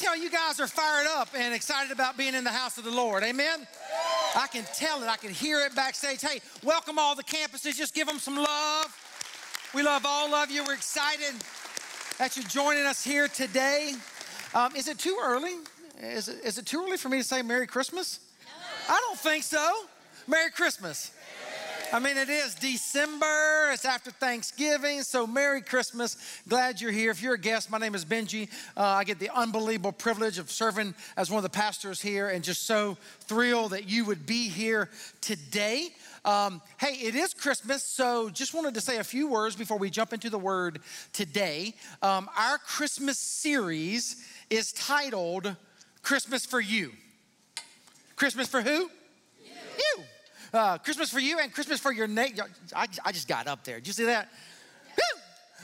tell you guys are fired up and excited about being in the house of the Lord. Amen. I can tell it. I can hear it backstage. Hey, welcome all the campuses. Just give them some love. We love all of you. We're excited that you're joining us here today. Um, is it too early? Is it, is it too early for me to say Merry Christmas? I don't think so. Merry Christmas. I mean, it is December, it's after Thanksgiving, so Merry Christmas. Glad you're here. If you're a guest, my name is Benji. Uh, I get the unbelievable privilege of serving as one of the pastors here, and just so thrilled that you would be here today. Um, hey, it is Christmas, so just wanted to say a few words before we jump into the word today. Um, our Christmas series is titled Christmas for You. Christmas for who? You. you. Uh, Christmas for you and Christmas for your neighbor. I, I just got up there. Did you see that?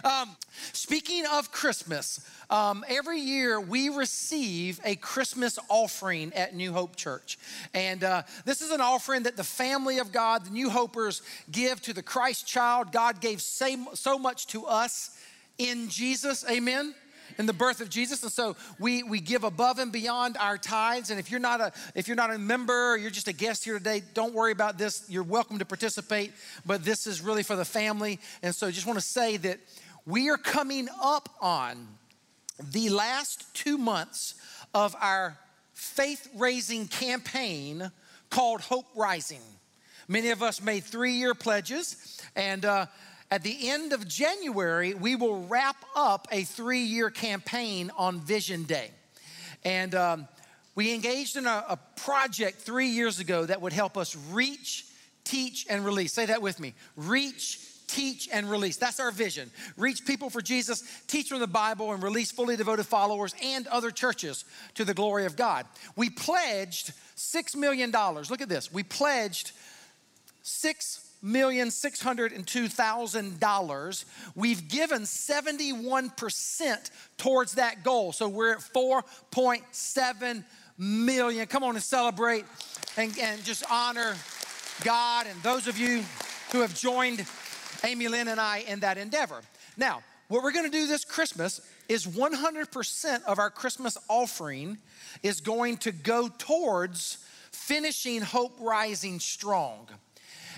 Um, speaking of Christmas, um, every year we receive a Christmas offering at New Hope Church. And uh, this is an offering that the family of God, the New Hopers, give to the Christ child. God gave so, so much to us in Jesus. Amen in the birth of Jesus. And so we, we give above and beyond our tithes. And if you're not a if you're not a member or you're just a guest here today, don't worry about this. You're welcome to participate, but this is really for the family. And so just want to say that we are coming up on the last two months of our faith raising campaign called Hope Rising. Many of us made three year pledges, and uh, at the end of January, we will wrap up a three year campaign on Vision Day. And um, we engaged in a, a project three years ago that would help us reach, teach, and release. Say that with me reach, teach, and release. That's our vision. Reach people for Jesus, teach from the Bible, and release fully devoted followers and other churches to the glory of God. We pledged $6 million. Look at this. We pledged six million six hundred and two thousand dollars. We've given 71% towards that goal. So we're at 4.7 million. Come on and celebrate and, and just honor God and those of you who have joined Amy Lynn and I in that endeavor. Now, what we're going to do this Christmas is 100% of our Christmas offering is going to go towards finishing Hope Rising strong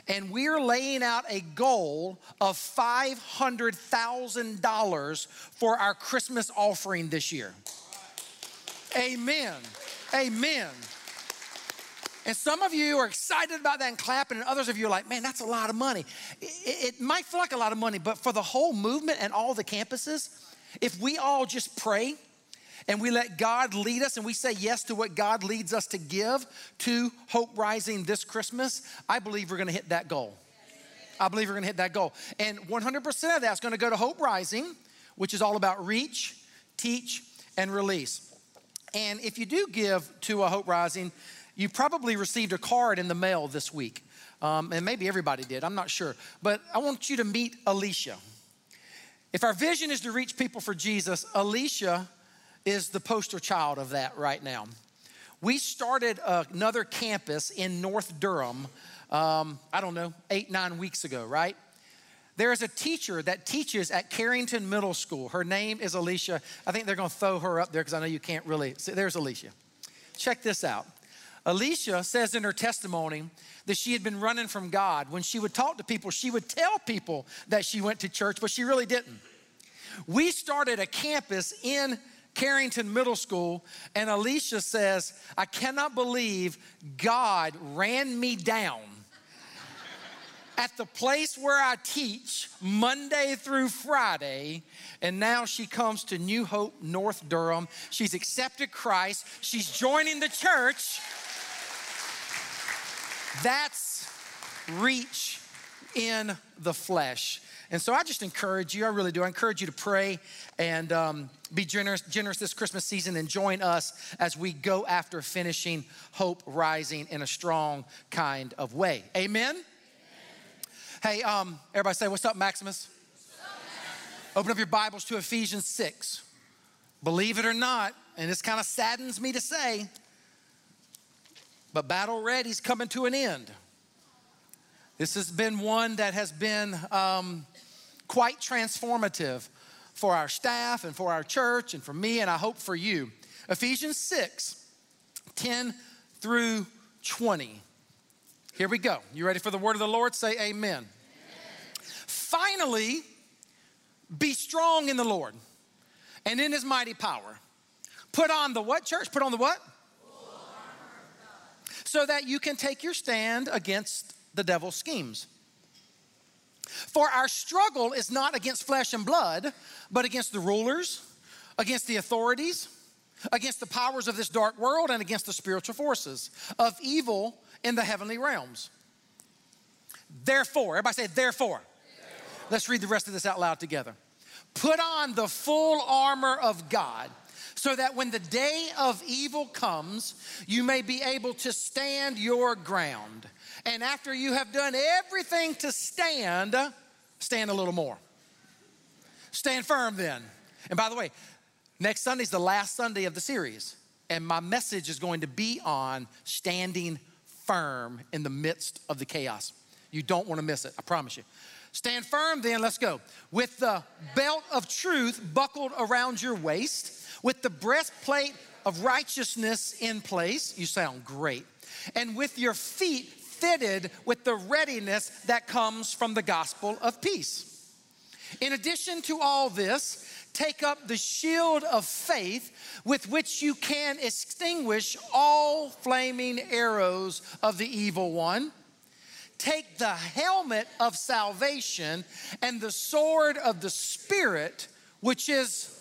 and we're laying out a goal of $500,000 for our Christmas offering this year. Amen. Amen. And some of you are excited about that and clapping, and others of you are like, man, that's a lot of money. It, it, might feel like a lot of money, but for the whole movement and all the campuses, if we all just pray and we let God lead us and we say yes to what God leads us to give to Hope Rising this Christmas, I believe we're going to hit that goal. I believe we're going to hit that goal. And 100% of that's going to go to Hope Rising, which is all about reach, teach, and release. And if you do give to a Hope Rising, you probably received a card in the mail this week. Um, and maybe everybody did, I'm not sure. But I want you to meet Alicia. If our vision is to reach people for Jesus, Alicia is the poster child of that right now. We started another campus in North Durham, um, I don't know, eight, nine weeks ago, right? There is a teacher that teaches at Carrington Middle School. Her name is Alicia. I think they're going to throw her up there because I know you can't really. See, there's Alicia. Check this out. Alicia says in her testimony that she had been running from God. When she would talk to people, she would tell people that she went to church, but she really didn't. We started a campus in Carrington Middle School, and Alicia says, I cannot believe God ran me down at the place where I teach Monday through Friday. And now she comes to New Hope, North Durham. She's accepted Christ, she's joining the church. That's reach in the flesh. And so I just encourage you, I really do. I encourage you to pray and um, be generous, generous this Christmas season and join us as we go after finishing hope rising in a strong kind of way. Amen? Amen. Hey, um, everybody say, What's up, Maximus? Open up your Bibles to Ephesians 6. Believe it or not, and this kind of saddens me to say, but battle ready's coming to an end. This has been one that has been um, quite transformative for our staff and for our church and for me, and I hope for you. Ephesians 6 10 through 20. Here we go. You ready for the word of the Lord? Say amen. amen. Finally, be strong in the Lord and in his mighty power. Put on the what, church? Put on the what? So that you can take your stand against the devil's schemes. For our struggle is not against flesh and blood, but against the rulers, against the authorities, against the powers of this dark world, and against the spiritual forces of evil in the heavenly realms. Therefore, everybody say, therefore. therefore. Let's read the rest of this out loud together. Put on the full armor of God so that when the day of evil comes, you may be able to stand your ground. And after you have done everything to stand, stand a little more. Stand firm then. And by the way, next Sunday is the last Sunday of the series. And my message is going to be on standing firm in the midst of the chaos. You don't want to miss it, I promise you. Stand firm then, let's go. With the belt of truth buckled around your waist, with the breastplate of righteousness in place. You sound great. And with your feet fitted with the readiness that comes from the gospel of peace. In addition to all this, take up the shield of faith with which you can extinguish all flaming arrows of the evil one. Take the helmet of salvation and the sword of the Spirit, which is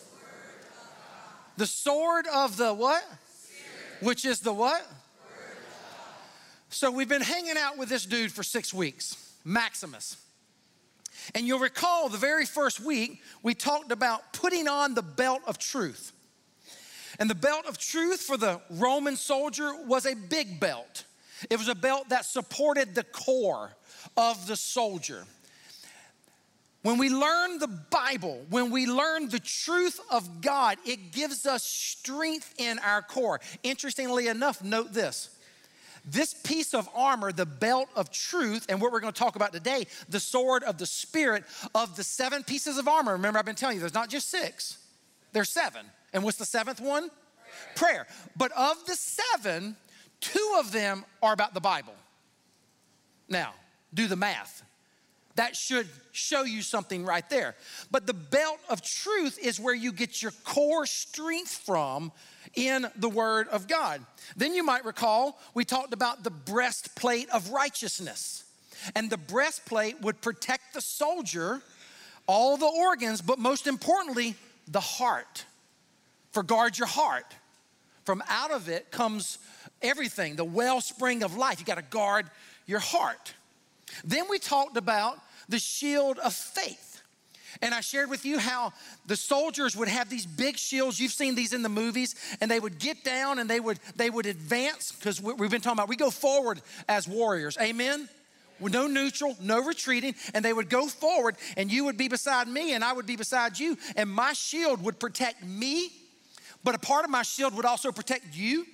the sword of the what? Spirit. Which is the what? So we've been hanging out with this dude for six weeks, Maximus. And you'll recall the very first week, we talked about putting on the belt of truth. And the belt of truth for the Roman soldier was a big belt. It was a belt that supported the core of the soldier. When we learn the Bible, when we learn the truth of God, it gives us strength in our core. Interestingly enough, note this. This piece of armor, the belt of truth, and what we're going to talk about today, the sword of the Spirit, of the seven pieces of armor. Remember, I've been telling you, there's not just six, there's seven. And what's the seventh one? Prayer. Prayer. But of the seven, two of them are about the Bible. Now, do the math. That should show you something right there. But the belt of truth is where you get your core strength from in the Word of God. Then you might recall we talked about the breastplate of righteousness. And the breastplate would protect the soldier, all the organs, but most importantly, the heart. For guard your heart. From out of it comes everything, the wellspring of life. You got to guard your heart. Then we talked about the shield of faith. And I shared with you how the soldiers would have these big shields. You've seen these in the movies, and they would get down and they would they would advance because we've been talking about we go forward as warriors. Amen. With no neutral, no retreating, and they would go forward, and you would be beside me, and I would be beside you, and my shield would protect me, but a part of my shield would also protect you,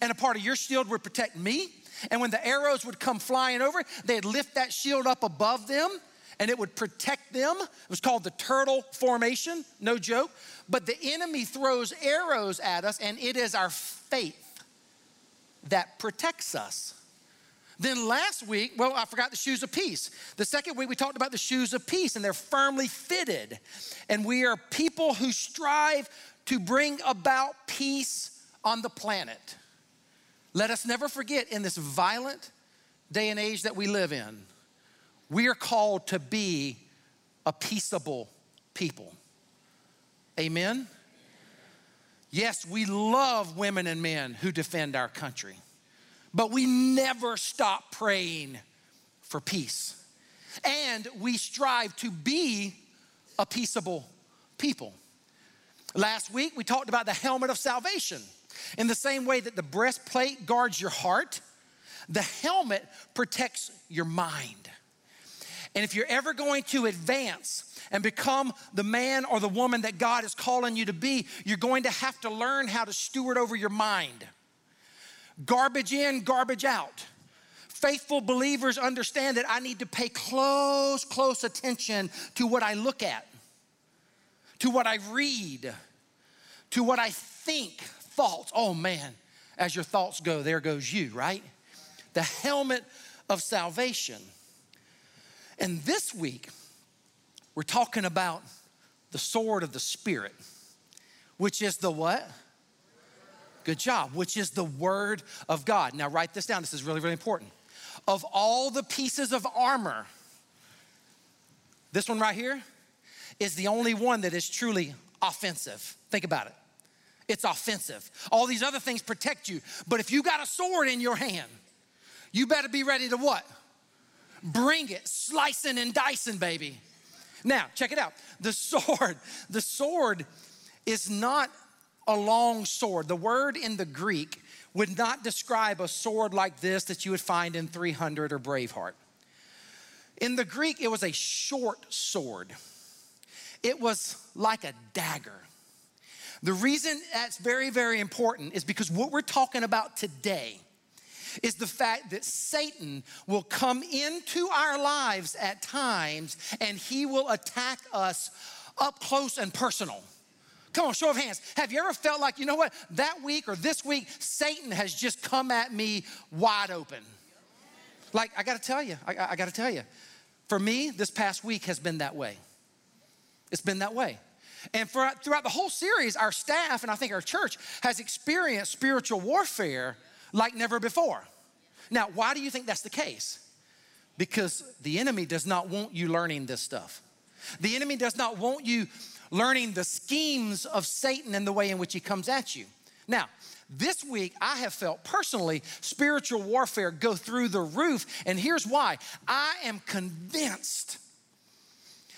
and a part of your shield would protect me. And when the arrows would come flying over, they'd lift that shield up above them and it would protect them. It was called the turtle formation, no joke. But the enemy throws arrows at us, and it is our faith that protects us. Then last week, well, I forgot the shoes of peace. The second week, we talked about the shoes of peace, and they're firmly fitted. And we are people who strive to bring about peace on the planet. Let us never forget in this violent day and age that we live in, we are called to be a peaceable people. Amen? Yes, we love women and men who defend our country, but we never stop praying for peace. And we strive to be a peaceable people. Last week, we talked about the helmet of salvation. In the same way that the breastplate guards your heart, the helmet protects your mind. And if you're ever going to advance and become the man or the woman that God is calling you to be, you're going to have to learn how to steward over your mind. Garbage in, garbage out. faithful believers understand that I need to pay close, close attention to what I look at, to what I read, to what I think, thoughts. Oh man, as your thoughts go, there goes you, right? The helmet of salvation. And this week, we're talking about the sword of the Spirit, which is the what? Good job, which is the word of God. Now, write this down. This is really, really important. Of all the pieces of armor, this one right here is the only one that is truly offensive. Think about it. It's offensive. All these other things protect you. But if you got a sword in your hand, you better be ready to what? Bring it, slicing and dicing, baby. Now, check it out. The sword, the sword is not a long sword. The word in the Greek would not describe a sword like this that you would find in 300 or Braveheart. In the Greek, it was a short sword. It was like a dagger. The reason that's very, very important is because what we're talking about today is the fact that Satan will come into our lives at times and he will attack us up close and personal. Come on, show of hands. Have you ever felt like, you know what, that week or this week, Satan has just come at me wide open? Like, I gotta tell you, I, I gotta tell you, for me, this past week has been that way. It's been that way. And for, throughout the whole series, our staff and I think our church has experienced spiritual warfare like never before. Now, why do you think that's the case? Because the enemy does not want you learning this stuff. The enemy does not want you learning the schemes of Satan and the way in which he comes at you. Now, this week, I have felt personally spiritual warfare go through the roof, and here's why. I am convinced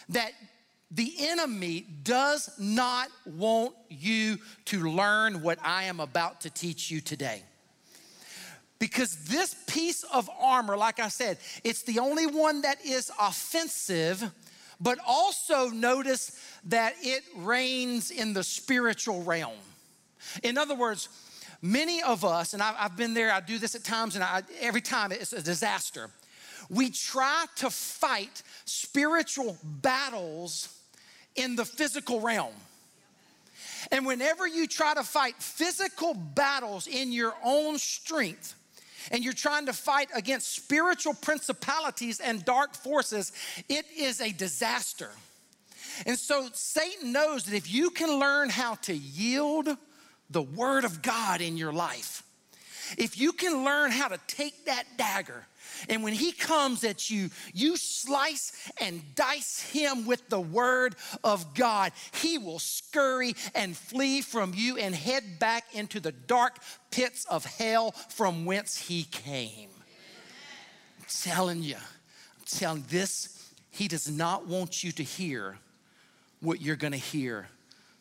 that the enemy does not want you to learn what I am about to teach you today. Because this piece of armor, like I said, it's the only one that is offensive, but also notice that it reigns in the spiritual realm. In other words, many of us, and I've been there, I do this at times, and I, every time it's a disaster. We try to fight spiritual battles in the physical realm. And whenever you try to fight physical battles in your own strength, and you're trying to fight against spiritual principalities and dark forces, it is a disaster. And so Satan knows that if you can learn how to yield the word of God in your life, if you can learn how to take that dagger and when he comes at you, you slice and dice him with the word of God. He will scurry and flee from you and head back into the dark pits of hell from whence he came. I'm telling you, I'm telling this, he does not want you to hear what you're gonna hear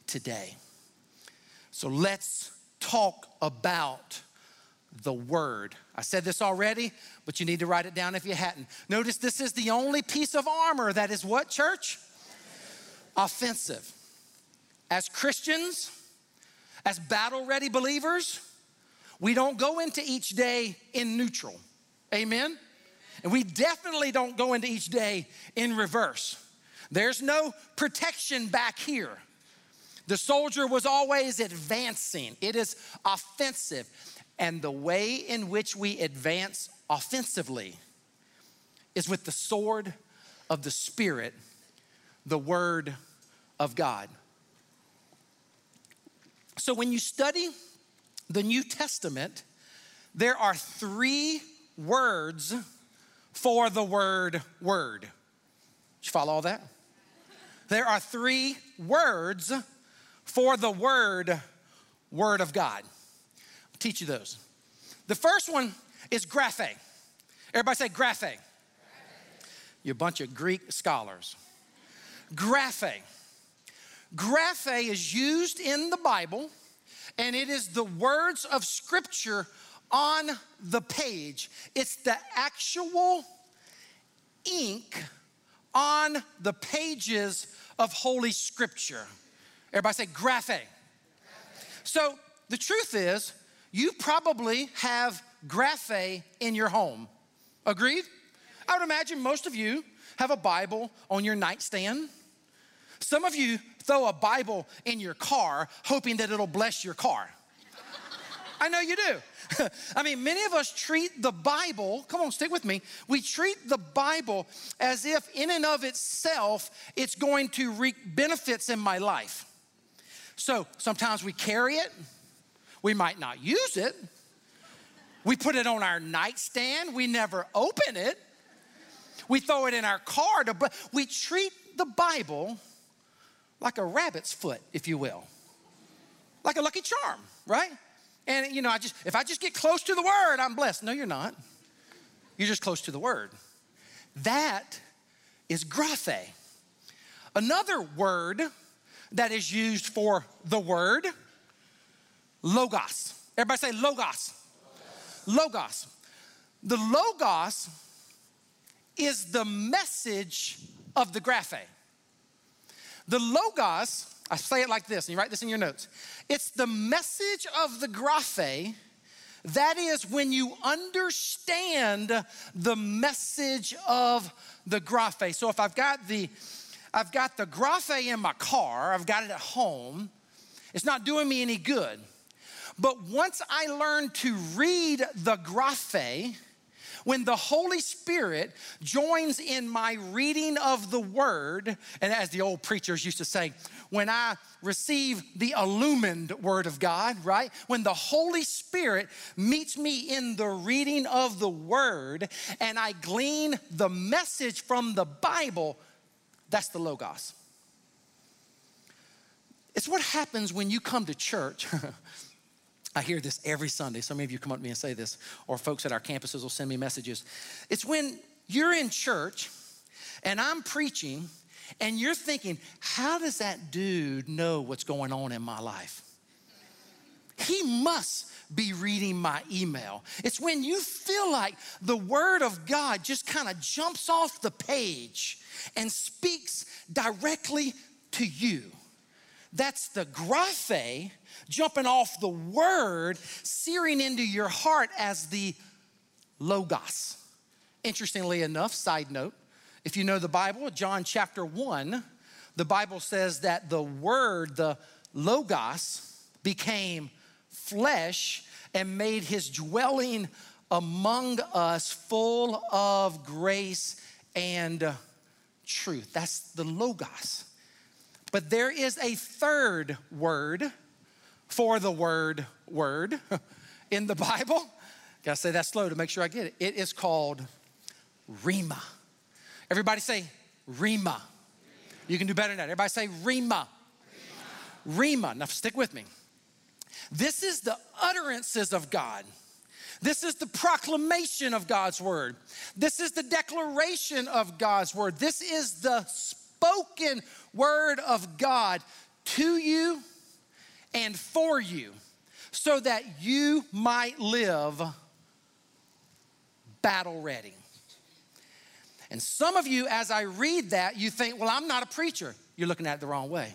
today. So let's talk about the word. I said this already, but you need to write it down if you hadn't. Notice this is the only piece of armor that is what, church? Offensive. As Christians, as battle ready believers, we don't go into each day in neutral. Amen? And we definitely don't go into each day in reverse. There's no protection back here. The soldier was always advancing, it is offensive and the way in which we advance offensively is with the sword of the Spirit, the Word of God. So when you study the New Testament, there are three words for the word word. Did you follow all that? There are three words for the word word of God teach you those. The first one is graphe. Everybody say graphe. You a bunch of Greek scholars. Graphe. Graphe is used in the Bible, and it is the words of Scripture on the page. It's the actual ink on the pages of Holy Scripture. Everybody say graphe. So the truth is, you probably have graphe in your home. Agreed? I would imagine most of you have a Bible on your nightstand. Some of you throw a Bible in your car hoping that it'll bless your car. I know you do. I mean, many of us treat the Bible, come on, stick with me. We treat the Bible as if, in and of itself, it's going to reap benefits in my life. So sometimes we carry it, we might not use it, we put it on our nightstand, we never open it, we throw it in our car, to, we treat the Bible like a rabbit's foot, if you will, like a lucky charm, right? And you know, I just if I just get close to the word, I'm blessed. No, you're not. You're just close to the word. That is graphe. Another word that is used for the word, logos. Everybody say logos. Logos. The logos is the message of the graphe. The logos, I say it like this, and you write this in your notes. It's the message of the graphe. That is when you understand the message of the graphe. So if I've got the I've got the graphe in my car, I've got it at home, it's not doing me any good. But once I learn to read the graphe, when the Holy Spirit joins in my reading of the Word, and as the old preachers used to say, when I receive the illumined Word of God, right? When the Holy Spirit meets me in the reading of the Word and I glean the message from the Bible, that's the Logos. It's what happens when you come to church I hear this every Sunday. Some of you come up to me and say this, or folks at our campuses will send me messages. It's when you're in church and I'm preaching and you're thinking, how does that dude know what's going on in my life? He must be reading my email. It's when you feel like the Word of God just kind of jumps off the page and speaks directly to you. That's the graphe jumping off the word, searing into your heart as the logos. Interestingly enough, side note, if you know the Bible, John chapter 1, the Bible says that the word, the logos, became flesh and made his dwelling among us full of grace and truth. That's the logos. But there is a third word for the word word in the Bible. Gotta say that slow to make sure I get it. It is called Rhema. Everybody say Rhema. You can do better than that. Everybody say Rhema. Rhema. Now stick with me. This is the utterances of God. This is the proclamation of God's word. This is the declaration of God's word. This is the spoken word of God to you and for you so that you might live battle ready. And some of you, as I read that, you think, well, I'm not a preacher. You're looking at it the wrong way.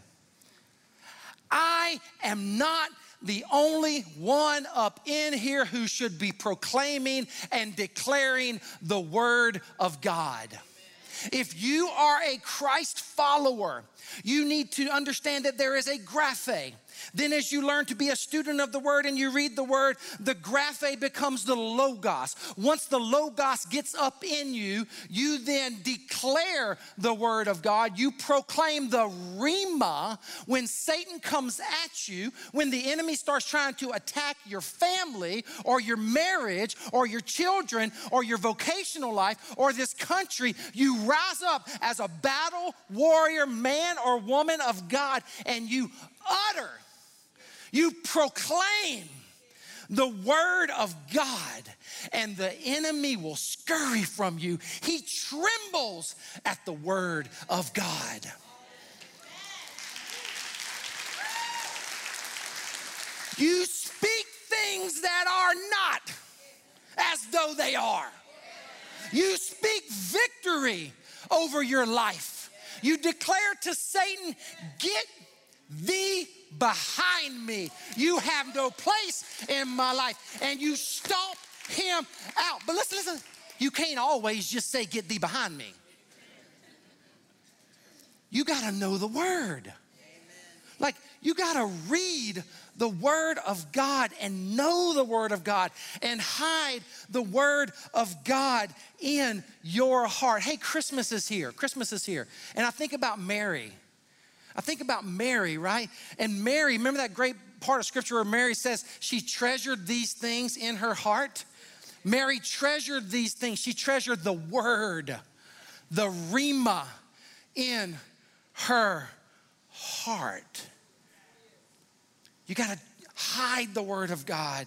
I am not the only one up in here who should be proclaiming and declaring the word of God. If you are a Christ follower, you need to understand that there is a graphe. Then, as you learn to be a student of the word and you read the word, the graphe becomes the logos. Once the logos gets up in you, you then declare the word of God. You proclaim the rhema when Satan comes at you, when the enemy starts trying to attack your family or your marriage or your children or your vocational life or this country. You rise up as a battle warrior, man or woman of God, and you utter you proclaim the word of God, and the enemy will scurry from you. He trembles at the word of God. You speak things that are not as though they are. You speak victory over your life. You declare to Satan, Get thee behind me. You have no place in my life. And you stomp him out. But listen, listen. you can't always just say, Get thee behind me. You got to know the word. Like, you got to read the Word of God and know the Word of God and hide the Word of God in your heart. Hey, Christmas is here. Christmas is here. And I think about Mary. I think about Mary, right? And Mary, remember that great part of scripture where Mary says she treasured these things in her heart? Mary treasured these things. She treasured the Word, the Rhema in her heart. You got to hide the word of God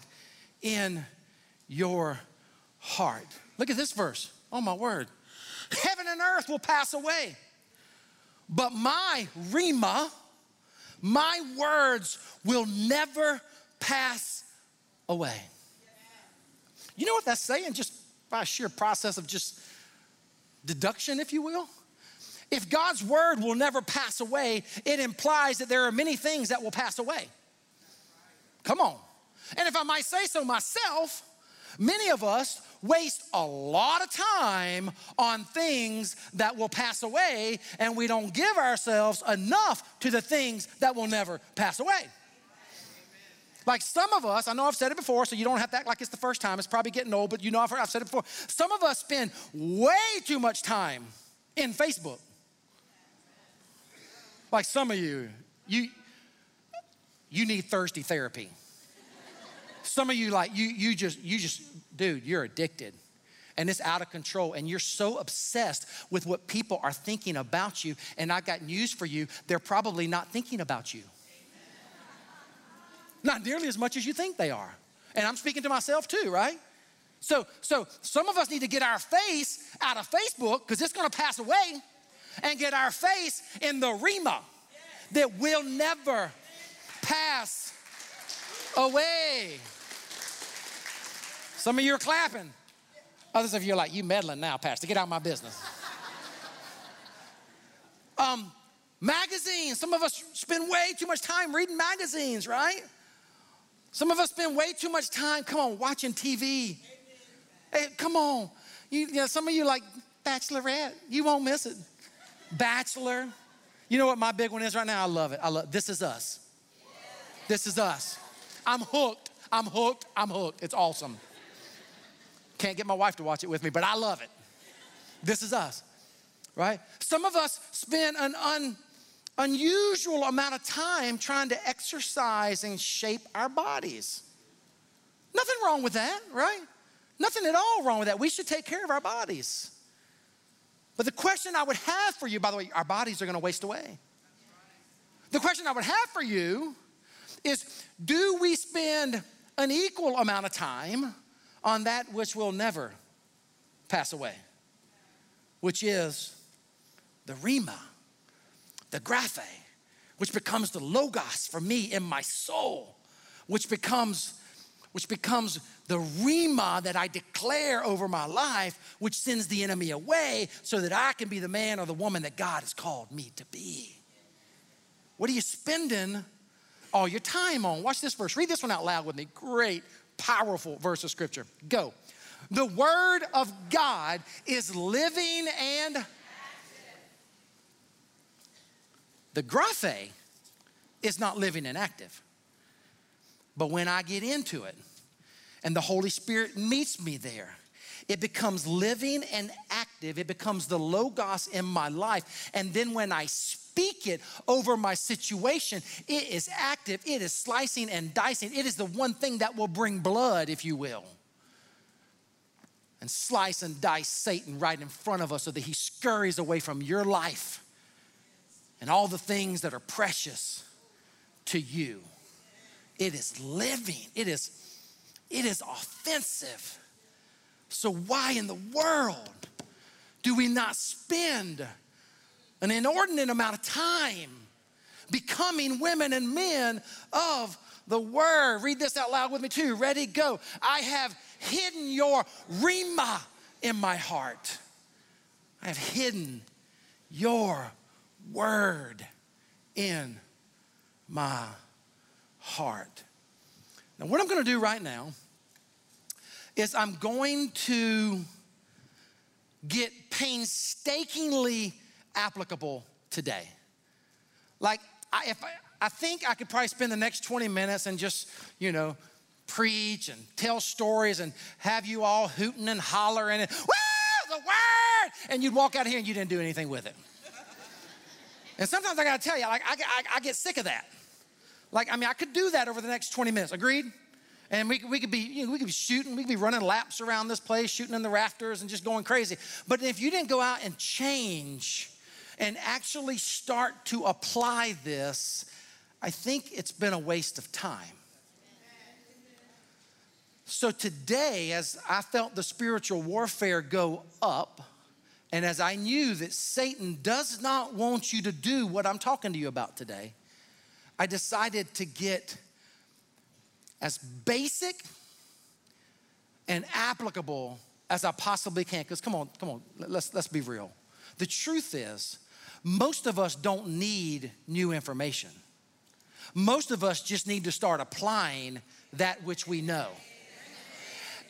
in your heart. Look at this verse. Oh, my word. Heaven and earth will pass away, but my Rhema, my words will never pass away. You know what that's saying? Just by sheer process of just deduction, if you will. If God's word will never pass away, it implies that there are many things that will pass away. Come on. And if I might say so myself, many of us waste a lot of time on things that will pass away, and we don't give ourselves enough to the things that will never pass away. Like some of us, I know I've said it before, so you don't have to act like it's the first time. It's probably getting old, but you know I've, heard, I've said it before. Some of us spend way too much time in Facebook. Like some of you, you you need thirsty therapy. Some of you like you you just you just dude, you're addicted. And it's out of control, and you're so obsessed with what people are thinking about you. And I got news for you they're probably not thinking about you. Not nearly as much as you think they are. And I'm speaking to myself too, right? So, so some of us need to get our face out of Facebook because it's going to pass away, and get our face in the rhema that will never pass away. Some of you are clapping. Others of you are like, you meddling now, Pastor. Get out of my business. um, magazines. Some of us spend way too much time reading magazines, right? Some of us spend way too much time, come on, watching TV. Hey, come on. You, you know, some of you like Bachelorette. You won't miss it. Bachelor. You know what my big one is right now? I love it. I love This Is Us. This is us. I'm hooked. I'm hooked. I'm hooked. It's awesome. Can't get my wife to watch it with me, but I love it. This is us, right? Some of us spend an un, unusual amount of time trying to exercise and shape our bodies. Nothing wrong with that, right? Nothing at all wrong with that. We should take care of our bodies. But the question I would have for you, by the way, our bodies are going to waste away. The question I would have for you is do we spend an equal amount of time on that which will never pass away, which is the Rhema, the Graphe, which becomes the Logos for me in my soul, which becomes which becomes the rhema that I declare over my life, which sends the enemy away so that I can be the man or the woman that God has called me to be. What are you spending all your time on? Watch this verse. Read this one out loud with me. Great, powerful verse of scripture. Go. The word of God is living and the graphe is not living and active. But when I get into it and the Holy Spirit meets me there, it becomes living and active. It becomes the Logos in my life. And then when I speak it over my situation, it is active, it is slicing and dicing. It is the one thing that will bring blood, if you will. And slice and dice Satan right in front of us so that he scurries away from your life and all the things that are precious to you. It is living. It is it is offensive. So why in the world do we not spend an inordinate amount of time becoming women and men of the word? Read this out loud with me too. Ready, go. I have hidden your rhema in my heart. I have hidden your word in my heart. Now, what I'm going to do right now is I'm going to get painstakingly applicable today. Like, I, if I, I think I could probably spend the next 20 minutes and just, you know, preach and tell stories and have you all hooting and hollering and, woo, the word! And you'd walk out of here and you didn't do anything with it. And sometimes I gotta tell you, like, I, I, I get sick of that. Like, I mean, I could do that over the next 20 minutes. Agreed? And we, we could be, you know, we could be shooting, we could be running laps around this place, shooting in the rafters and just going crazy. But if you didn't go out and change and actually start to apply this, I think it's been a waste of time. So today, as I felt the spiritual warfare go up, and as I knew that Satan does not want you to do what I'm talking to you about today, I decided to get as basic and applicable as I possibly can. Because come on, come on, let's, let's be real. The truth is, most of us don't need new information. Most of us just need to start applying that which we know.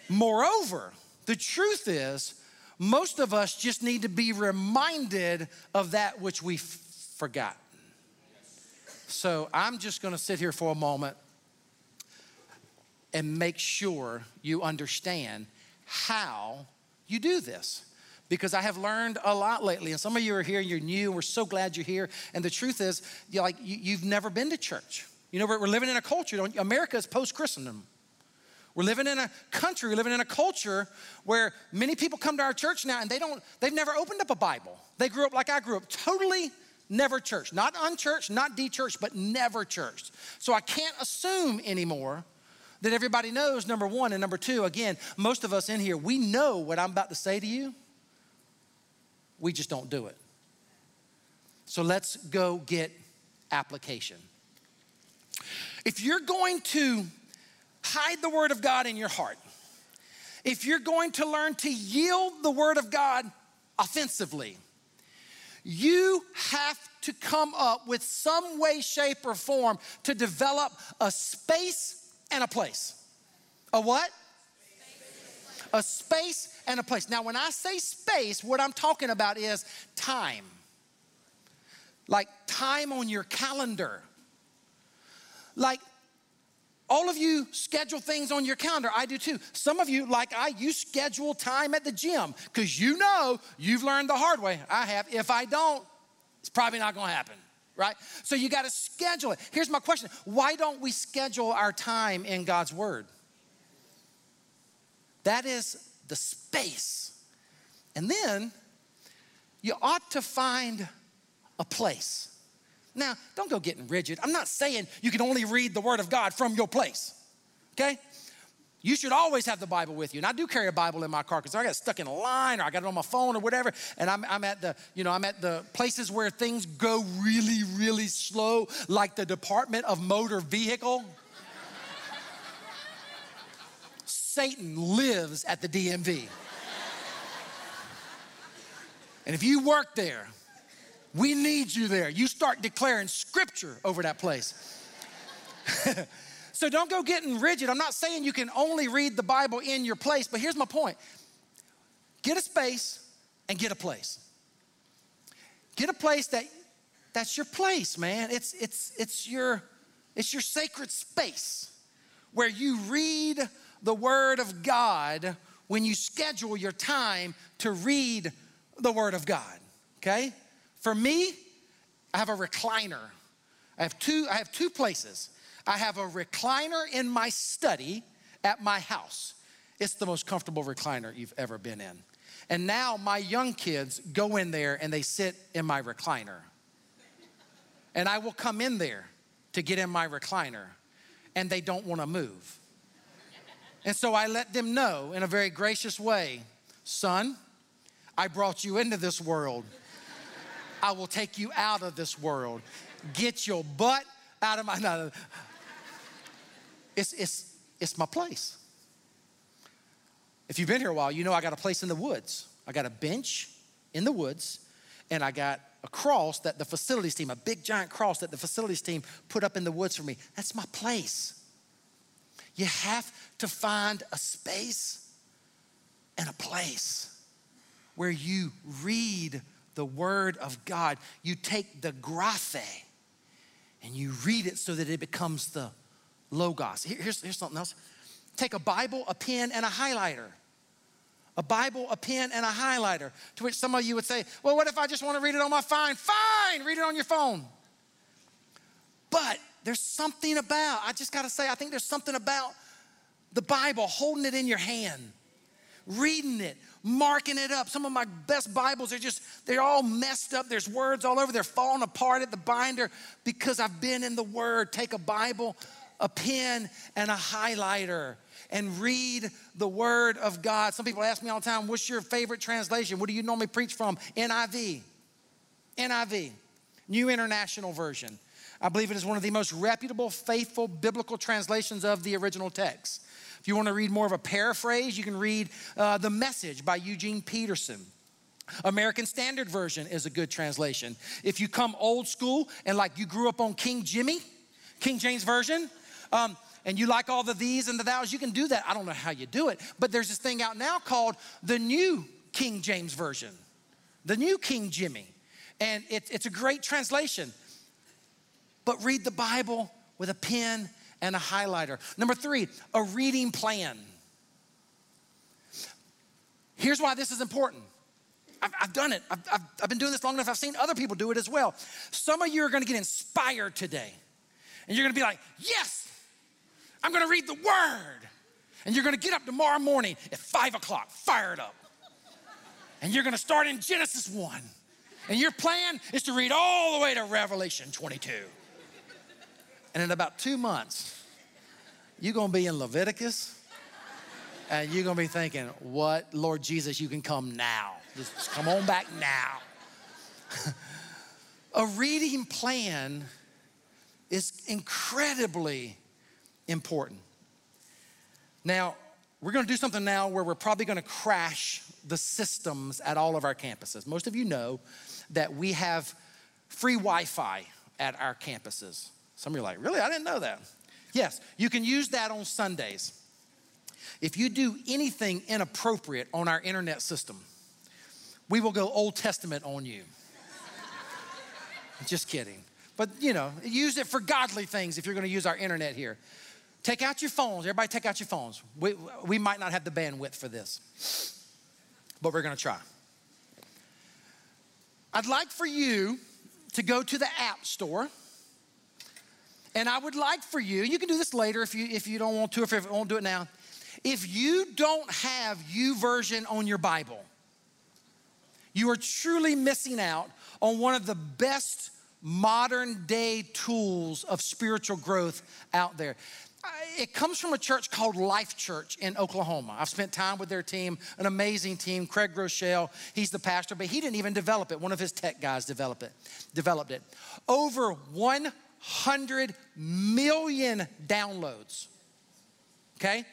Moreover, the truth is, most of us just need to be reminded of that which we've forgotten. So I'm just gonna sit here for a moment and make sure you understand how you do this. Because I have learned a lot lately, and some of you are here, and you're new, and we're so glad you're here. And the truth is, you're like you, have never been to church. You know, we're, we're living in a culture, America is post Christendom. We're living in a country, we're living in a culture where many people come to our church now and they don't, they've never opened up a Bible. They grew up like I grew up, totally never church, not unchurched, not de-churched, but never church. So I can't assume anymore that everybody knows, number one. And number two, again, most of us in here, we know what I'm about to say to you. We just don't do it. So let's go get application. If you're going to hide the Word of God in your heart, if you're going to learn to yield the Word of God offensively, you have to come up with some way, shape, or form to develop a space and a place. A what? A space and a place. Now, when I say space, what I'm talking about is time. Like time on your calendar. Like all of you schedule things on your calendar. I do too. Some of you, like I, you schedule time at the gym because you know you've learned the hard way. I have. If I don't, it's probably not going to happen, right? So you got to schedule it. Here's my question Why don't we schedule our time in God's Word? That is the space. And then you ought to find a place. Now, don't go getting rigid. I'm not saying you can only read the Word of God from your place, okay? You should always have the Bible with you. And I do carry a Bible in my car because I got stuck in a line or I got it on my phone or whatever. And I'm, I'm, at the, you know, I'm at the places where things go really, really slow, like the Department of Motor Vehicle. Satan lives at the DMV. and if you work there, we need you there. You start declaring scripture over that place. so don't go getting rigid. I'm not saying you can only read the Bible in your place, but here's my point get a space and get a place. Get a place that that's your place, man. It's it's it's your it's your sacred space where you read the word of God when you schedule your time to read the word of God. Okay? For me, I have a recliner. I have two, I have two places. I have a recliner in my study at my house. It's the most comfortable recliner you've ever been in. And now my young kids go in there and they sit in my recliner. And I will come in there to get in my recliner and they don't want to move. And so I let them know in a very gracious way son, I brought you into this world I will take you out of this world. Get your butt out of my. No, it's, it's, it's my place. If you've been here a while, you know I got a place in the woods. I got a bench in the woods, and I got a cross that the facilities team, a big giant cross that the facilities team put up in the woods for me. That's my place. You have to find a space and a place where you read the Word of God. You take the graphe and you read it so that it becomes the logos. Here's, here's something else take a Bible, a pen, and a highlighter. A Bible, a pen, and a highlighter. To which some of you would say, Well, what if I just want to read it on my phone? Fine, read it on your phone. But there's something about, I just got to say, I think there's something about the Bible, holding it in your hand, reading it, marking it up. Some of my best Bibles are just, they're all messed up. There's words all over. They're falling apart at the binder because I've been in the Word. Take a Bible, a pen, and a highlighter and read the Word of God. Some people ask me all the time, what's your favorite translation? What do you normally preach from? NIV. NIV, New International Version. I believe it is one of the most reputable, faithful biblical translations of the original text. If you want to read more of a paraphrase, you can read uh, The Message by Eugene Peterson. American Standard Version is a good translation. If you come old school and like you grew up on King Jimmy, King James Version, um, and you like all the these and the thous, you can do that. I don't know how you do it, but there's this thing out now called the New King James Version, the New King Jimmy. And it, it's a great translation. But read the Bible with a pen and a highlighter. Number three, a reading plan. Here's why this is important. I've, I've done it. I've, I've, I've been doing this long enough. I've seen other people do it as well. Some of you are to get inspired today. And you're to be like, yes, I'm to read the word. And you're to get up tomorrow morning at five o'clock, fired up. And you're to start in Genesis 1. And your plan is to read all the way to Revelation 22. And in about two months, you're gonna be in Leviticus and you're gonna be thinking, What, Lord Jesus, you can come now. Just come on back now. A reading plan is incredibly important. Now, we're gonna do something now where we're probably gonna crash the systems at all of our campuses. Most of you know that we have free Wi Fi at our campuses. Some of you are like, really? I didn't know that. Yes, you can use that on Sundays. If you do anything inappropriate on our internet system, we will go Old Testament on you. Just kidding. But you know, use it for godly things if you're gonna use our internet here. Take out your phones. Everybody, take out your phones. We, we might not have the bandwidth for this, but we're gonna try. I'd like for you to go to the App Store and I would like for you, you can do this later if you if you don't want to, if you won't do it now. If you don't have YouVersion on your Bible, you are truly missing out on one of the best modern day tools of spiritual growth out there. It comes from a church called Life Church in Oklahoma. I've spent time with their team, an amazing team. Craig Groeschel, he's the pastor, but he didn't even develop it. One of his tech guys developed it. Developed it. Over one 100 million downloads. Okay?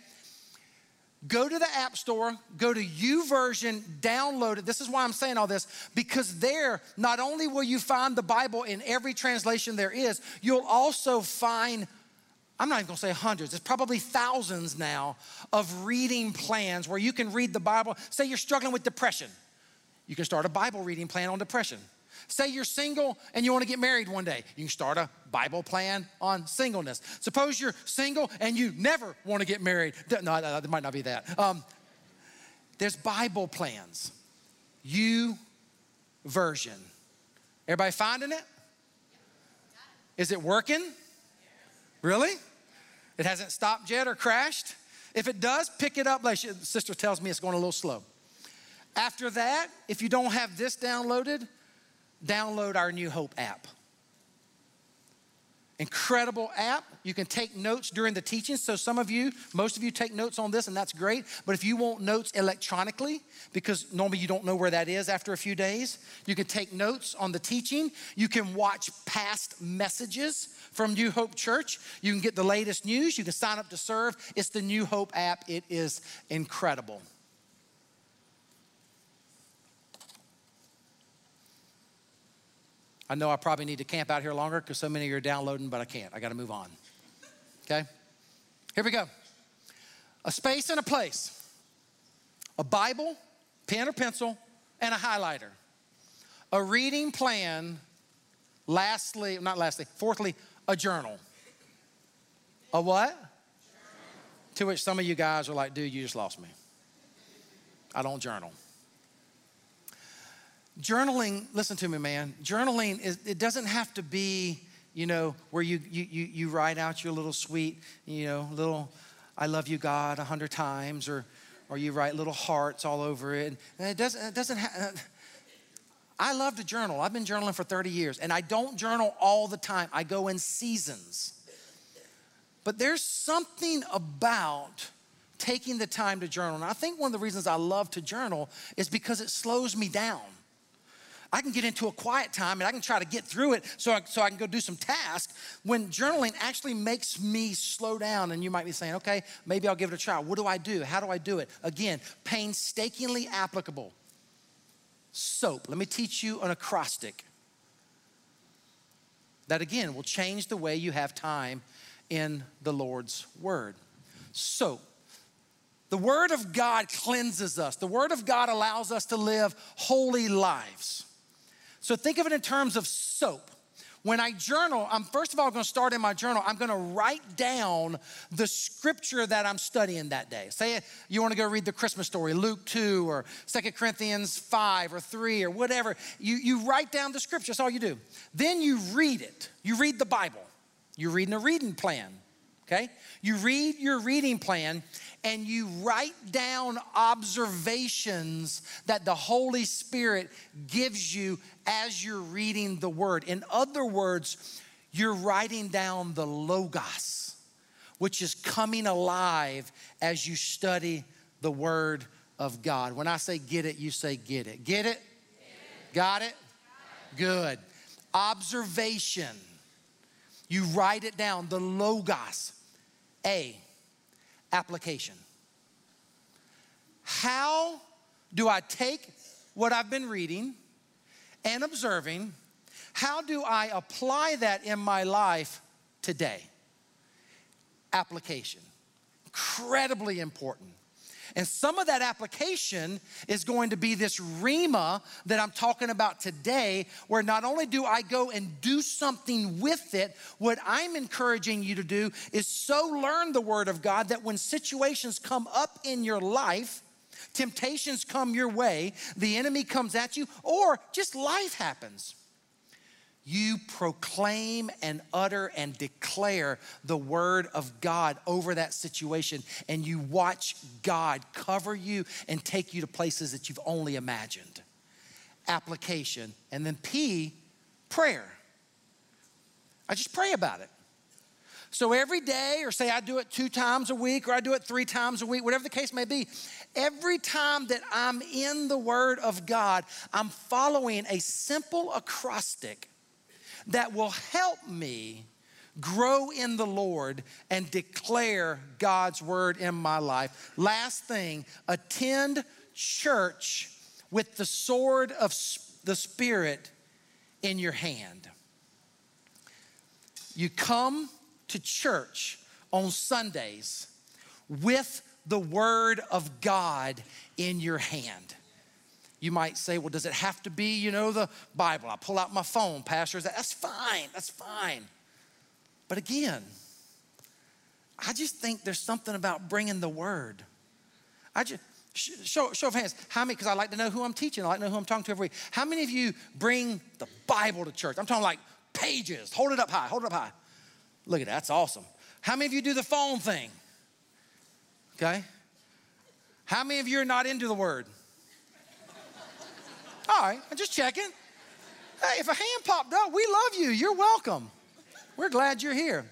Go to the App Store, go to YouVersion, download it. This is why I'm saying all this because there, not only will you find the Bible in every translation there is, you'll also find, I'm not even gonna say hundreds, it's probably thousands now of reading plans where you can read the Bible. Say you're struggling with depression, you can start a Bible reading plan on depression. Say you're single and you want to get married one day. You can start a Bible plan on singleness. Suppose you're single and you never want to get married. No, there might not be that. Um, there's Bible plans. You version. Everybody finding it? Is it working? Really? It hasn't stopped yet or crashed? If it does, pick it up. Sister tells me it's going a little slow. After that, if you don't have this downloaded, download our New Hope app. Incredible app. You can take notes during the teaching. So, some of you, most of you take notes on this, and that's great. But if you want notes electronically, because normally you don't know where that is after a few days, you can take notes on the teaching. You can watch past messages from New Hope Church. You can get the latest news. You can sign up to serve. It's the New Hope app. It is incredible. I know I probably need to camp out here longer because so many of you are downloading, but I can't. I got to move on. Okay? Here we go. A space and a place. A Bible, pen or pencil, and a highlighter. A reading plan, lastly, not lastly, fourthly, a journal. A what? To which some of you guys are like, dude, you just lost me. I don't journal. Journaling, listen to me, man. Journaling is it doesn't have to be, you know, where you you you, you write out your little sweet, you know, little I love you, God, a hundred times, or or you write little hearts all over it. And it doesn't it doesn't have uh, I love to journal. I've been journaling for 30 years, and I don't journal all the time. I go in seasons. But there's something about taking the time to journal. And I think one of the reasons I love to journal is because it slows me down. I can get into a quiet time and I can try to get through it so I, so I can go do some tasks. When journaling actually makes me slow down, and you might be saying, okay, maybe I'll give it a try. What do I do? How do I do it? Again, painstakingly applicable. Soap. Let me teach you an acrostic that again will change the way you have time in the Lord's Word. Soap. The Word of God cleanses us. The Word of God allows us to live holy lives. So think of it in terms of soap. When I journal, I'm first of all going to start in my journal. I'm going to write down the scripture that I'm studying that day. Say you want to go read the Christmas story, Luke 2 or Second Corinthians 5 or 3 or whatever. You, you write down the scripture. That's all you do. Then you read it. You read the Bible. You're reading a reading plan, okay? You read your reading plan and you write down observations that the Holy Spirit gives you as you're reading the Word. In other words, you're writing down the Logos, which is coming alive as you study the Word of God. When I say get it, you say get it. Get it? Got it? Good. Observation. You write it down, the Logos. A, application. How do I take what I've been reading and observing? How do I apply that in my life today? Application. Incredibly important. And some of that application is going to be this Rhema that I'm talking about today, where not only do I go and do something with it, what I'm encouraging you to do is so learn the Word of God that when situations come up in your life, temptations come your way, the enemy comes at you, or just life happens you proclaim and utter and declare the word of God over that situation, and you watch God cover you and take you to places that you've only imagined. Application. And then P, prayer. I just pray about it. So every day, or say I do it two times a week, or I do it three times a week, whatever the case may be, every time that I'm in the Word of God, I'm following a simple acrostic that will help me grow in the Lord and declare God's word in my life. Last thing, attend church with the sword of the Spirit in your hand. You come to church on Sundays with the word of God in your hand. You might say, well, does it have to be, you know, the Bible? I pull out my phone, pastors. That's fine. That's fine. But again, I just think there's something about bringing the word. I just, show, show of hands, how many, because I like to know who I'm teaching, I like to know who I'm talking to every week. How many of you bring the Bible to church? I'm talking like pages. Hold it up high, hold it up high. Look at that, that's awesome. How many of you do the phone thing? Okay. How many of you are not into the word? All right, I'm just checking. Hey, if a hand popped up, we love you. You're welcome. We're glad you're here.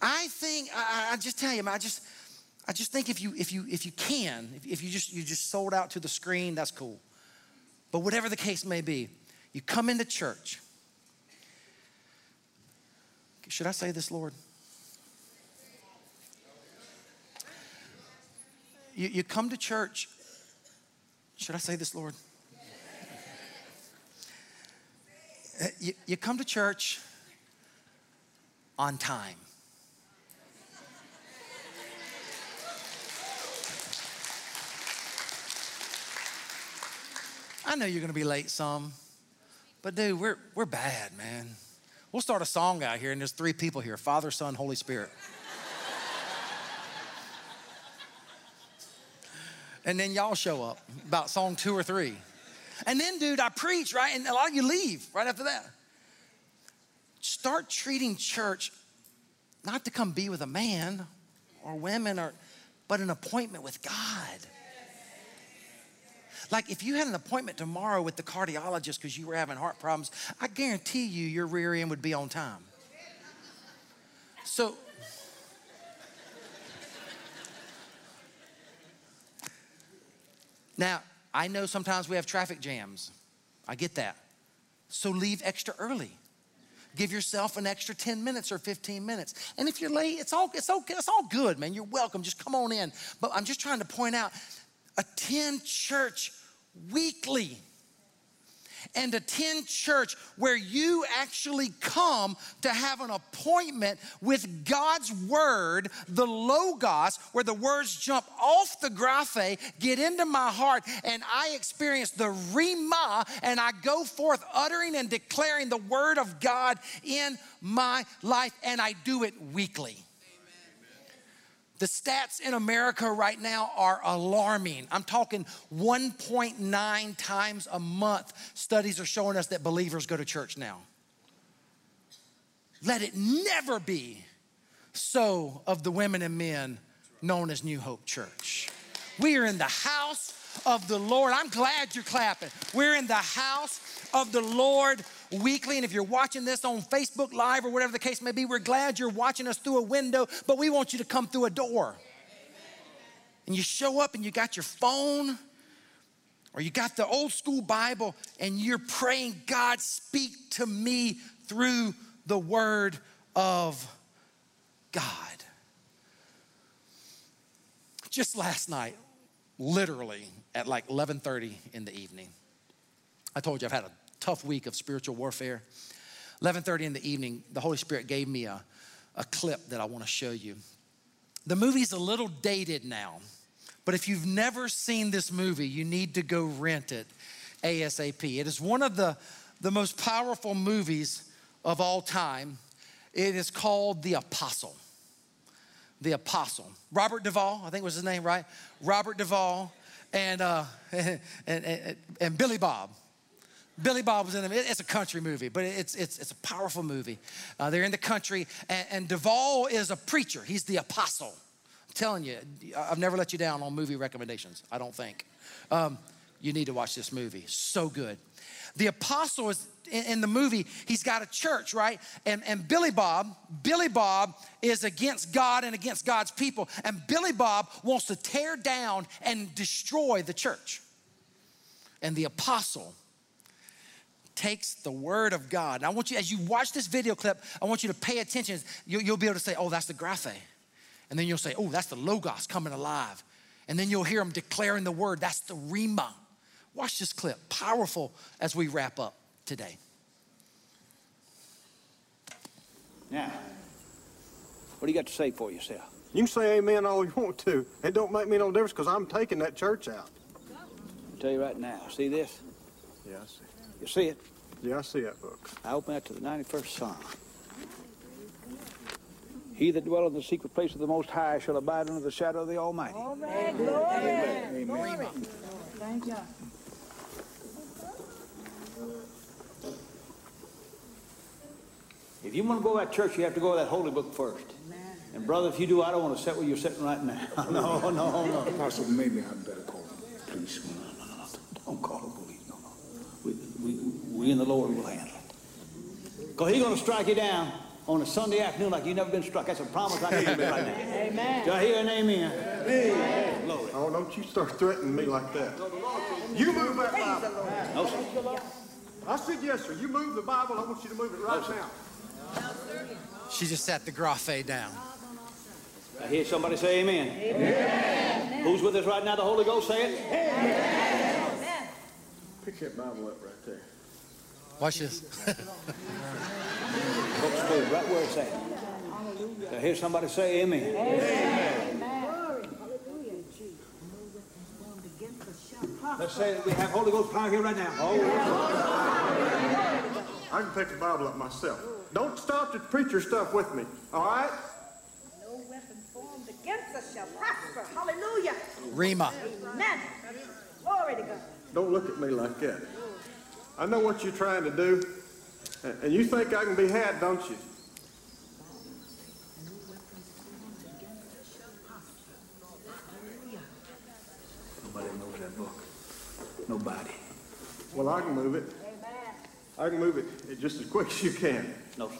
I think I, I just tell you, I just I just think if you if you if you can, if, if you just you just sold out to the screen, that's cool. But whatever the case may be, you come into church. Should I say this, Lord? You, you come to church. Should I say this, Lord? Uh, Uh, you, you come to church on time. I know you're going to be late some, but dude, we're, we're bad, man. We'll start a song out here, and there's three people here Father, Son, Holy Spirit. and then y'all show up about song two or three. And then, dude, I preach, right? And a lot of you leave right after that. Start treating church not to come be with a man or women or but an appointment with God. Like if you had an appointment tomorrow with the cardiologist because you were having heart problems, I guarantee you your rear end would be on time. So now I know sometimes we have traffic jams. I get that. So leave extra early. Give yourself an extra 10 minutes or 15 minutes. And if you're late, it's all, it's okay, it's all good, man. You're welcome. Just come on in. But I'm just trying to point out attend church weekly and attend church where you actually come to have an appointment with God's Word, the Logos, where the words jump off the graphe, get into my heart, and I experience the Rhema, and I go forth uttering and declaring the Word of God in my life, and I do it weekly. The stats in America right now are alarming. I'm talking 1.9 times a month. Studies are showing us that believers go to church now. Let it never be so of the women and men known as New Hope Church. We are in the house of the Lord. I'm glad you're clapping. We're in the house of the Lord weekly. And if you're watching this on Facebook Live or whatever the case may be, we're glad you're watching us through a window, but we want you to come through a door. And you show up and you got your phone or you got the old school Bible and you're praying, God, speak to me through the word of God. Just last night, literally at like 11:30 in the evening. I told you I've had a tough week of spiritual warfare. 11:30 in the evening, the Holy Spirit gave me a, a clip that I want to show you. The movie's a little dated now, but if you've never seen this movie, you need to go rent it ASAP. It is one of the, the most powerful movies of all time. It is called The Apostle. The Apostle. Robert Duvall, I think was his name, right? Robert Duvall and, uh, and, and, and Billy Bob. Billy Bob was in it. It's a country movie, but it's, it's, it's a powerful movie. Uh, they're in the country, and, and Duvall is a preacher. He's the apostle. I'm telling you, I've never let you down on movie recommendations, I don't think. Um, you need to watch this movie. So good. The apostle is in, in, the movie, he's got a church, right? And, and Billy Bob, Billy Bob is against God and against God's people. And Billy Bob wants to tear down and destroy the church. And the apostle takes the word of God. And I want you, as you watch this video clip, I want you to pay attention. You'll, you'll be able to say, oh, that's the graphe. And then you'll say, oh, that's the Logos coming alive. And then you'll hear them declaring the word. That's the Rhema. Watch this clip. Powerful as we wrap up today. Now, what do you got to say for yourself? You can say amen all you want to. It don't make me no difference because I'm taking that church out. I'll tell you right now. See this? Yeah, I see. You see it? Yeah, I see that book. I open that to the 91st Psalm. He that dwelleth in the secret place of the Most High shall abide under the shadow of the Almighty. Amen. Glory. Amen. Amen. Thank you. If you want to go to that church, you have to go to that holy book first. Amen. And brother, if you do, I don't want to sit where you're sitting right now. no, no, no. Apostle, maybe I'd better call him, please. No, no, no, no. Don't call him police. No, no. We, we, we in the Lord will handle it. Because he's going to strike you down on a Sunday afternoon like you've never been struck. That's a promise I can give you right now. Amen. Do I hear an amen? Amen. Glory. Oh, don't you start threatening me like that. You move that Bible. No, sir. I said yes, sir. You move the Bible. I want you to move it right now. She just sat the graphe down. I hear somebody say amen. amen. Who's with us right now? The Holy Ghost say it. Amen. Pick that Bible up right there. Watch this. Books good, right where it's at. I hear somebody say amen. amen. Let's say that we have Holy Ghost power here right now. I can pick the Bible up myself. Don't stop the preacher stuff with me, all right? No weapon formed against us shall prosper. Hallelujah. Rhema. Amen. Glory to God. Don't look at me like that. I know what you're trying to do, and and you think I can be had, don't you? Nobody knows that book. Nobody. Well, I can move it. I can move it just as quick as you can. No, sir.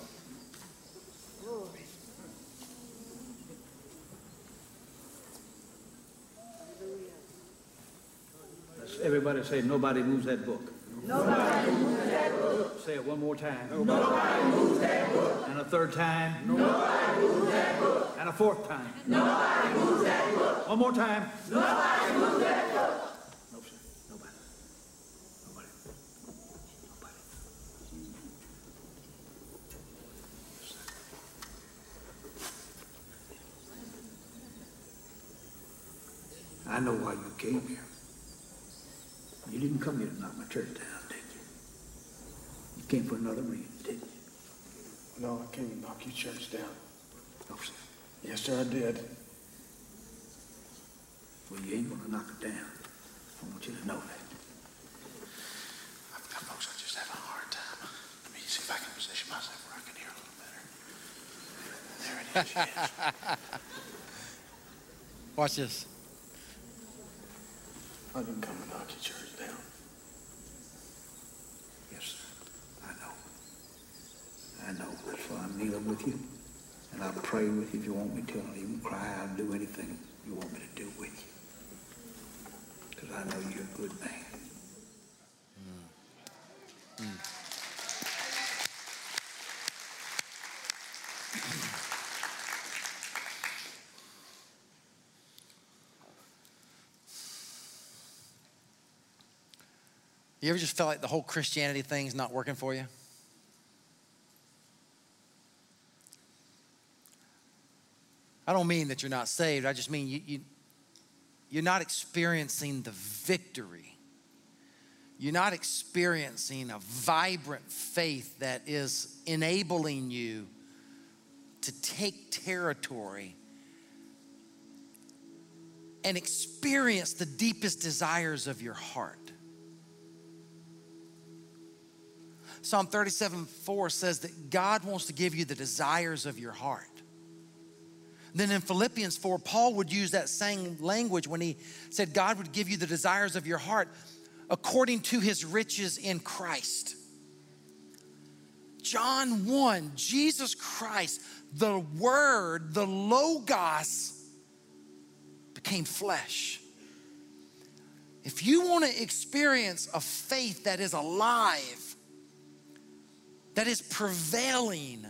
Let's everybody say, nobody moves that book. Nobody moves that book. Say it one more time. Nobody moves that book. And a third time. Nobody moves that book. And a fourth time. Nobody moves that book. One more time. Nobody moves that book. No, sir. Nobody. Nobody. Nobody. I know why you came here. You didn't come here to knock my church down, did you? You came for another reason, didn't you? No, I came to knock your church down. No, sir. Yes, sir, I did. Well, you ain't gonna knock it down. I want you to know that. Folks, I just have a hard time. Let me see if I can position myself where I can hear a little better. There it is, yes. Watch this. I didn't come to knock your church down. Yes, sir. I know. I know. That's why I'm kneeling with you. And I'll pray with you if you want me to. I'll even cry. I'll do anything you want me to do with you. Because I know you're a good man. Mm. Mm. You ever just felt like the whole Christianity thing's not working for you? I don't mean that you're not saved. I just mean you, you, you're not experiencing the victory. You're not experiencing a vibrant faith that is enabling you to take territory and experience the deepest desires of your heart. Psalm 37 4 says that God wants to give you the desires of your heart. Then in Philippians 4, Paul would use that same language when he said God would give you the desires of your heart according to his riches in Christ. John 1, Jesus Christ, the Word, the Logos, became flesh. If you want to experience a faith that is alive, that is prevailing,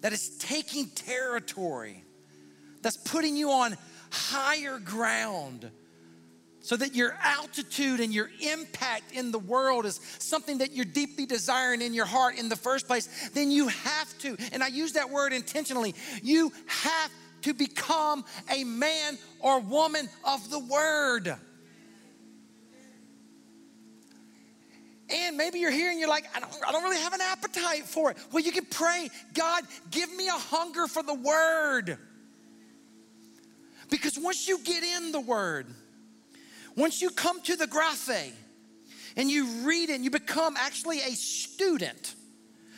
that is taking territory, that's putting you on higher ground so that your altitude and your impact in the world is something that you're deeply desiring in your heart in the first place, then you have to, and I use that word intentionally, you have to become a man or woman of the word. And maybe you're here and you're like, I don't, I don't really have an appetite for it. Well, you can pray, God, give me a hunger for the word. Because once you get in the word, once you come to the graphe and you read it, and you become actually a student.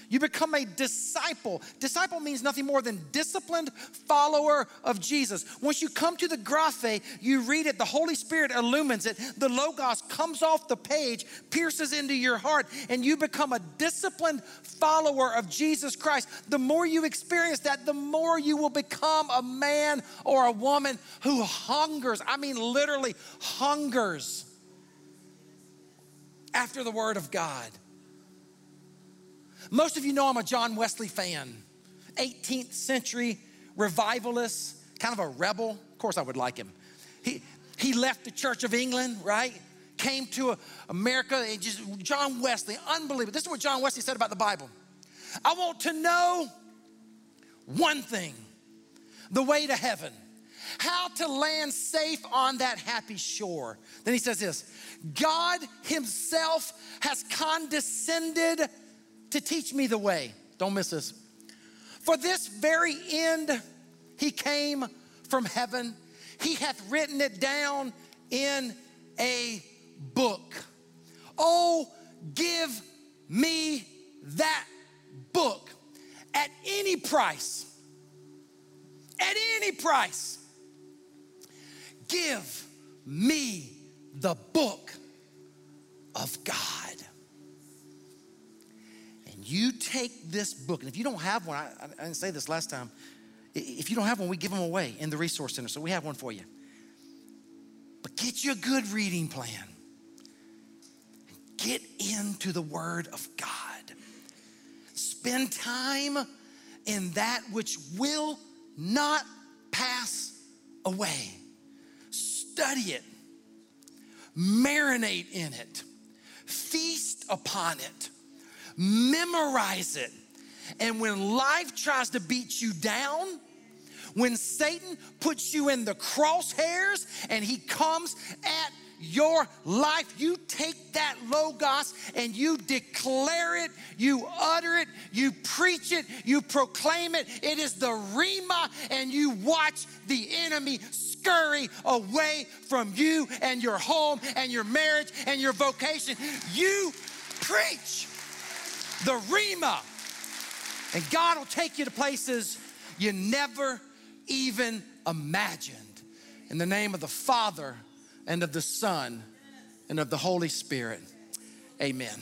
You become a disciple. Disciple means nothing more than disciplined follower of Jesus. Once you come to the graphe, you read it, the Holy Spirit illumines it, the Logos comes off the page, pierces into your heart, and you become a disciplined follower of Jesus Christ. The more you experience that, the more you will become a man or a woman who hungers, I mean, literally hungers after the Word of God. Most of you know I'm a John Wesley fan. 18th century revivalist, kind of a rebel. Of course, I would like him. He, he left the Church of England, right? Came to America and just, John Wesley, unbelievable. This is what John Wesley said about the Bible. I want to know one thing the way to heaven. how to land safe on that happy shore. Then he says this God Himself has condescended to teach me the way. Don't miss this. For this very end, He came from heaven. He hath written it down in a book. Oh, give me that book at any price. At any price. Give me the book of God. You take this book, and if you don't have one, I, I didn't say this last time. If you don't have one, we give them away in the Resource Center. So we have one for you. But get you a good reading plan. Get into the Word of God. Spend time in that which will not pass away. Study it, marinate in it, feast upon it, memorize it. And when life tries to beat you down, when Satan puts you in the crosshairs and he comes at your life, you take that Logos and you declare it, you utter it, you preach it, you proclaim it. It is the Rhema, and you watch the enemy scurry away from you and your home and your marriage and your vocation. You preach the Rhema. and God will take you to places you never even imagined. In the name of the Father, and of the Son, and of the Holy Spirit. Amen.